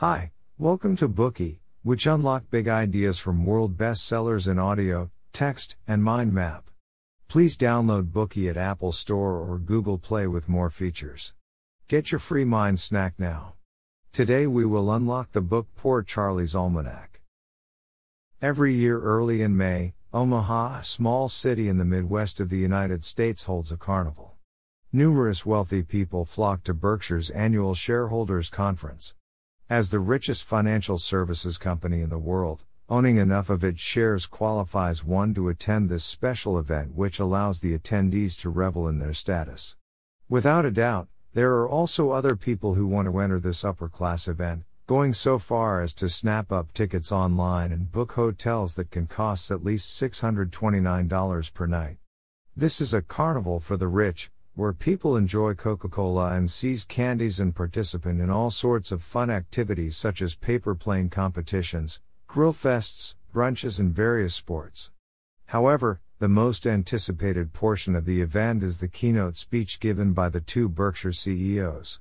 Hi, welcome to Bookey, which unlock big ideas from world bestsellers in audio, text, and mind map. Please download Bookey at Apple Store or Google Play with more features. Get your free mind snack now. Today we will unlock the book Poor Charlie's Almanack. Every year early in May, Omaha, a small city in the Midwest of the United States, holds a carnival. Numerous wealthy people flock to Berkshire's annual shareholders conference. As the richest financial services company in the world, owning enough of its shares qualifies one to attend this special event, which allows the attendees to revel in their status. Without a doubt, there are also other people who want to enter this upper class event, going so far as to snap up tickets online and book hotels that can cost at least $629 per night. This is a carnival for the rich, where people enjoy Coca Cola and See's Candies and participate in all sorts of fun activities such as paper plane competitions, grill fests, brunches, and various sports. However, the most anticipated portion of the event is the keynote speech given by the two Berkshire CEOs.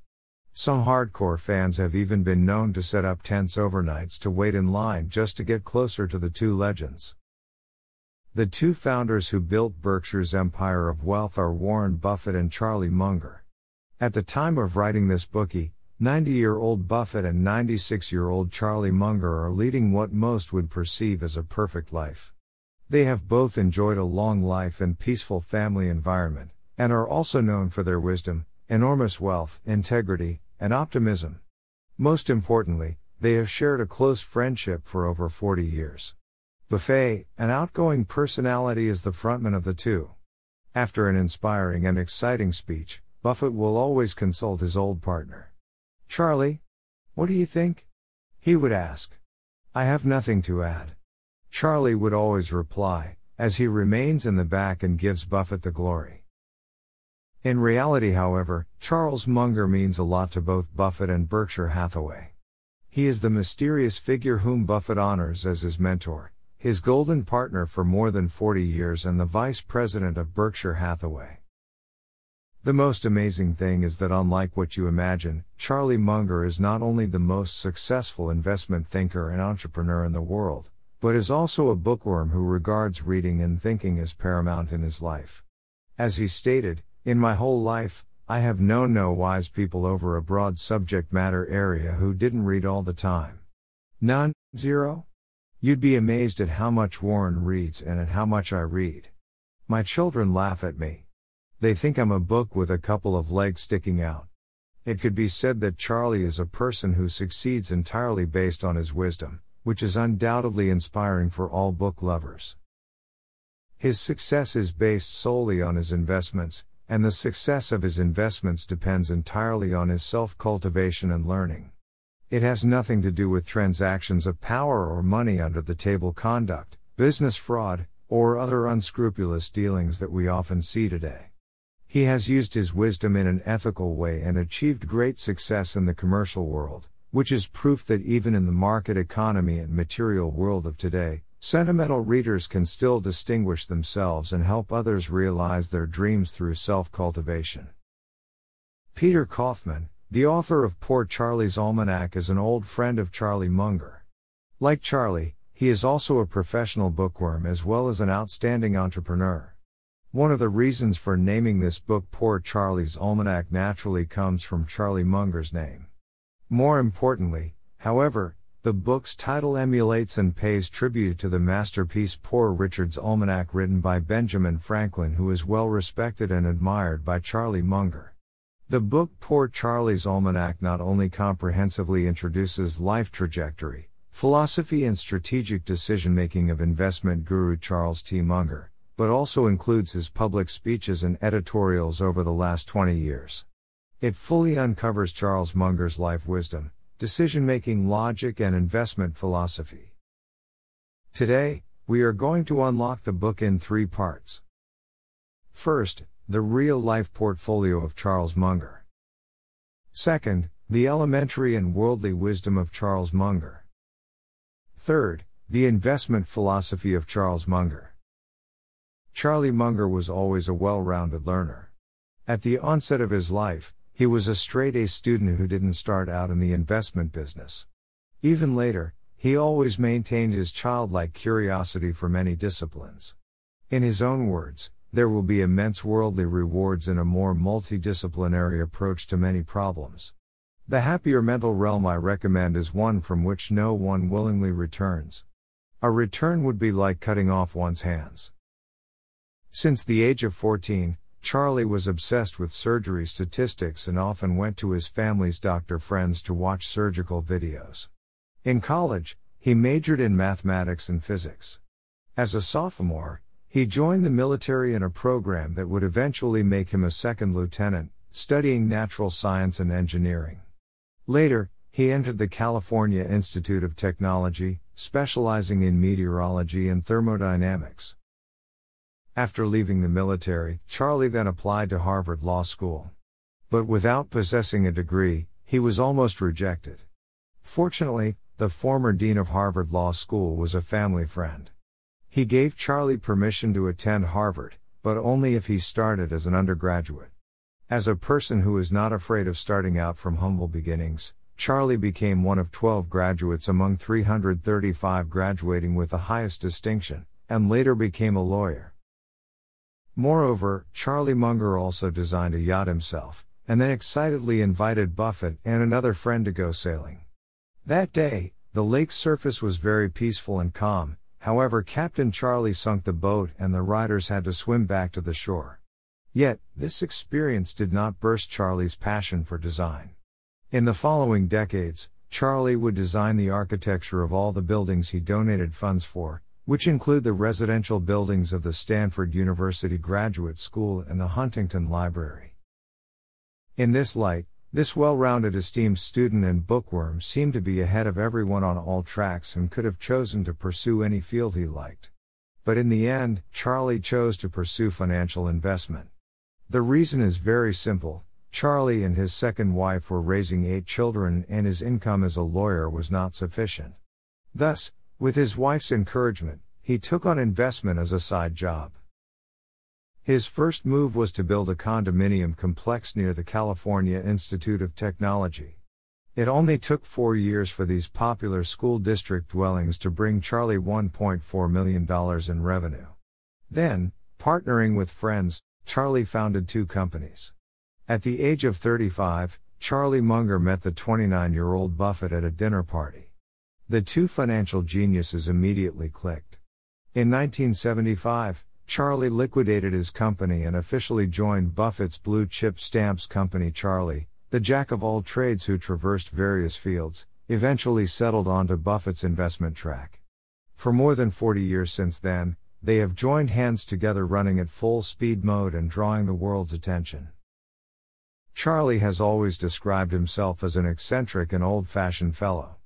Some hardcore fans have even been known to set up tents overnights to wait in line just to get closer to the two legends. The two founders who built Berkshire's empire of wealth are Warren Buffett and Charlie Munger. At the time of writing this Bookey, 90 year old Buffett and 96 year old Charlie Munger are leading what most would perceive as a perfect life. They have both enjoyed a long life and peaceful family environment, and are also known for their wisdom, enormous wealth, integrity, and optimism. Most importantly, they have shared a close friendship for over 40 years. Buffett, an outgoing personality, is the frontman of the two. After an inspiring and exciting speech, Buffett will always consult his old partner. Charlie? What do you think? He would ask. I have nothing to add. Charlie would always reply, as he remains in the back and gives Buffett the glory. In reality, however, Charles Munger means a lot to both Buffett and Berkshire Hathaway. He is the mysterious figure whom Buffett honors as his mentor, his golden partner for more than 40 years and the vice president of Berkshire Hathaway. The most amazing thing is that, unlike what you imagine, Charlie Munger is not only the most successful investment thinker and entrepreneur in the world, but is also a bookworm who regards reading and thinking as paramount in his life. As he stated, In my whole life, I have known no wise people over a broad subject matter area who didn't read all the time. None, zero? You'd be amazed at how much Warren reads and at how much I read. My children laugh at me. They think I'm a book with a couple of legs sticking out. It could be said that Charlie is a person who succeeds entirely based on his wisdom, which is undoubtedly inspiring for all book lovers. His success is based solely on his investments, and the success of his investments depends entirely on his self cultivation and learning. It has nothing to do with transactions of power or money under the table conduct, business fraud, or other unscrupulous dealings that we often see today. He has used his wisdom in an ethical way and achieved great success in the commercial world, which is proof that even in the market economy and material world of today, sentimental readers can still distinguish themselves and help others realize their dreams through self cultivation. Peter Kaufman, the author of Poor Charlie's Almanack is an old friend of Charlie Munger. Like Charlie, he is also a professional bookworm as well as an outstanding entrepreneur. One of the reasons for naming this book Poor Charlie's Almanack naturally comes from Charlie Munger's name. More importantly, however, the book's title emulates and pays tribute to the masterpiece Poor Richard's Almanac written by Benjamin Franklin, who is well respected and admired by Charlie Munger. The book Poor Charlie's Almanack not only comprehensively introduces life trajectory, philosophy, and strategic decision making of investment guru Charles T. Munger, but also includes his public speeches and editorials over the last 20 years. It fully uncovers Charles Munger's life wisdom, decision making logic, and investment philosophy. Today, we are going to unlock the book in three parts. First, the real life portfolio of Charles Munger. Second, the elementary and worldly wisdom of Charles Munger. Third, the investment philosophy of Charles Munger. Charlie Munger was always a well rounded learner. At the onset of his life, he was a straight A student who didn't start out in the investment business. Even later, he always maintained his childlike curiosity for many disciplines. In his own words, there will be immense worldly rewards in a more multidisciplinary approach to many problems. The happier mental realm I recommend is one from which no one willingly returns. A return would be like cutting off one's hands. Since the age of 14, Charlie was obsessed with surgery statistics and often went to his family's doctor friends to watch surgical videos. In college, he majored in mathematics and physics. As a sophomore, he joined the military in a program that would eventually make him a second lieutenant, studying natural science and engineering. Later, he entered the California Institute of Technology, specializing in meteorology and thermodynamics. After leaving the military, Charlie then applied to Harvard Law School. But without possessing a degree, he was almost rejected. Fortunately, the former dean of Harvard Law School was a family friend. He gave Charlie permission to attend Harvard, but only if he started as an undergraduate. As a person who is not afraid of starting out from humble beginnings, Charlie became one of 12 graduates among 335 graduating with the highest distinction, and later became a lawyer. Moreover, Charlie Munger also designed a yacht himself, and then excitedly invited Buffett and another friend to go sailing. That day, the lake's surface was very peaceful and calm, however, Captain Charlie sunk the boat and the riders had to swim back to the shore. Yet, this experience did not burst Charlie's passion for design. In the following decades, Charlie would design the architecture of all the buildings he donated funds for, which include the residential buildings of the Stanford University Graduate School and the Huntington Library. In this light, this well rounded esteemed student and bookworm seemed to be ahead of everyone on all tracks and could have chosen to pursue any field he liked. But in the end, Charlie chose to pursue financial investment. The reason is very simple Charlie and his second wife were raising eight children, and his income as a lawyer was not sufficient. Thus, with his wife's encouragement, he took on investment as a side job. His first move was to build a condominium complex near the California Institute of Technology. It only took four years for these popular school district dwellings to bring Charlie $1.4 million in revenue. Then, partnering with friends, Charlie founded two companies. At the age of 35, Charlie Munger met the 29 year old Buffett at a dinner party. The two financial geniuses immediately clicked. In 1975, Charlie liquidated his company and officially joined Buffett's blue chip stamps company. Charlie, the jack of all trades who traversed various fields, eventually settled onto Buffett's investment track. For more than 40 years since then, they have joined hands together running at full speed mode and drawing the world's attention. Charlie has always described himself as an eccentric and old fashioned fellow.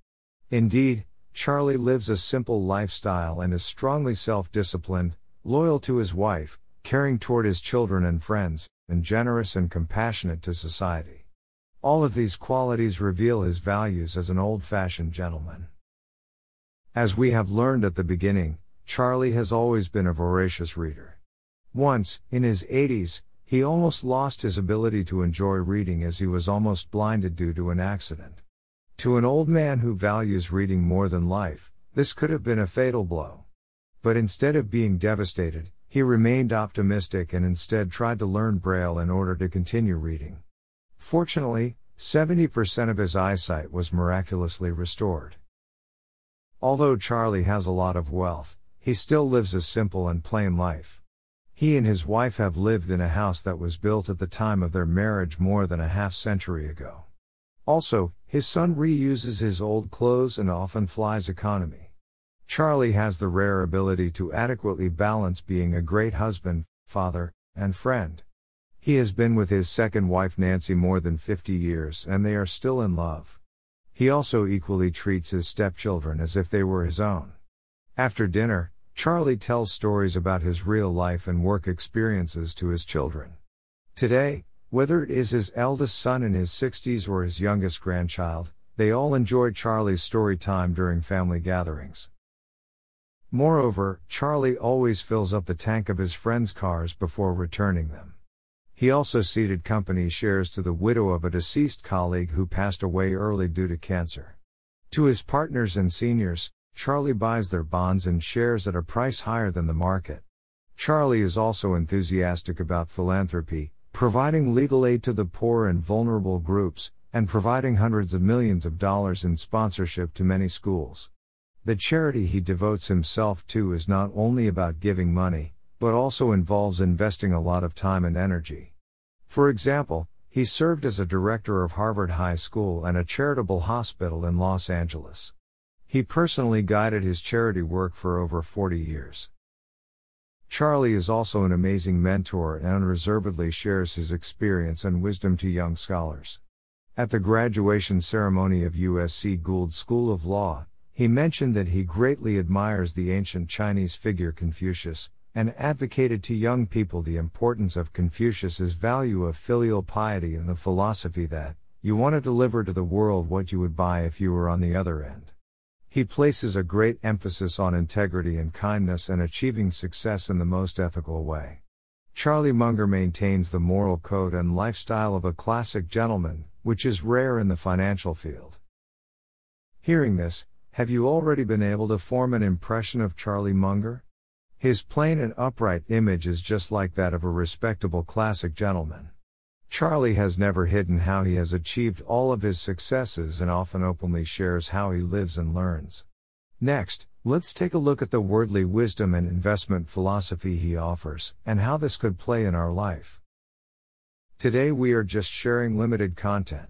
Indeed, Charlie lives a simple lifestyle and is strongly self disciplined, loyal to his wife, caring toward his children and friends, and generous and compassionate to society. All of these qualities reveal his values as an old fashioned gentleman. As we have learned at the beginning, Charlie has always been a voracious reader. Once, in his 80s, he almost lost his ability to enjoy reading as he was almost blinded due to an accident. To an old man who values reading more than life, this could have been a fatal blow. But instead of being devastated, he remained optimistic and instead tried to learn Braille in order to continue reading. Fortunately, 70% of his eyesight was miraculously restored. Although Charlie has a lot of wealth, he still lives a simple and plain life. He and his wife have lived in a house that was built at the time of their marriage more than a half century ago. Also, his son reuses his old clothes and often flies economy. Charlie has the rare ability to adequately balance being a great husband, father, and friend. He has been with his second wife Nancy more than 50 years and they are still in love. He also equally treats his stepchildren as if they were his own. After dinner, Charlie tells stories about his real life and work experiences to his children. Today, whether it is his eldest son in his 60s or his youngest grandchild, they all enjoy Charlie's story time during family gatherings. Moreover, Charlie always fills up the tank of his friends' cars before returning them. He also ceded company shares to the widow of a deceased colleague who passed away early due to cancer. To his partners and seniors, Charlie buys their bonds and shares at a price higher than the market. Charlie is also enthusiastic about philanthropy, providing legal aid to the poor and vulnerable groups, and providing hundreds of millions of dollars in sponsorship to many schools. The charity he devotes himself to is not only about giving money, but also involves investing a lot of time and energy. For example, he served as a director of Harvard High School and a charitable hospital in Los Angeles. He personally guided his charity work for over 40 years. Charlie is also an amazing mentor and unreservedly shares his experience and wisdom to young scholars. At the graduation ceremony of USC Gould School of Law, he mentioned that he greatly admires the ancient Chinese figure Confucius, and advocated to young people the importance of Confucius's value of filial piety and the philosophy that, you want to deliver to the world what you would buy if you were on the other end. He places a great emphasis on integrity and kindness and achieving success in the most ethical way. Charlie Munger maintains the moral code and lifestyle of a classic gentleman, which is rare in the financial field. Hearing this, have you already been able to form an impression of Charlie Munger? His plain and upright image is just like that of a respectable classic gentleman. Charlie has never hidden how he has achieved all of his successes and often openly shares how he lives and learns. Next, let's take a look at the worldly wisdom and investment philosophy he offers, and how this could play in our life. Today we are just sharing limited content.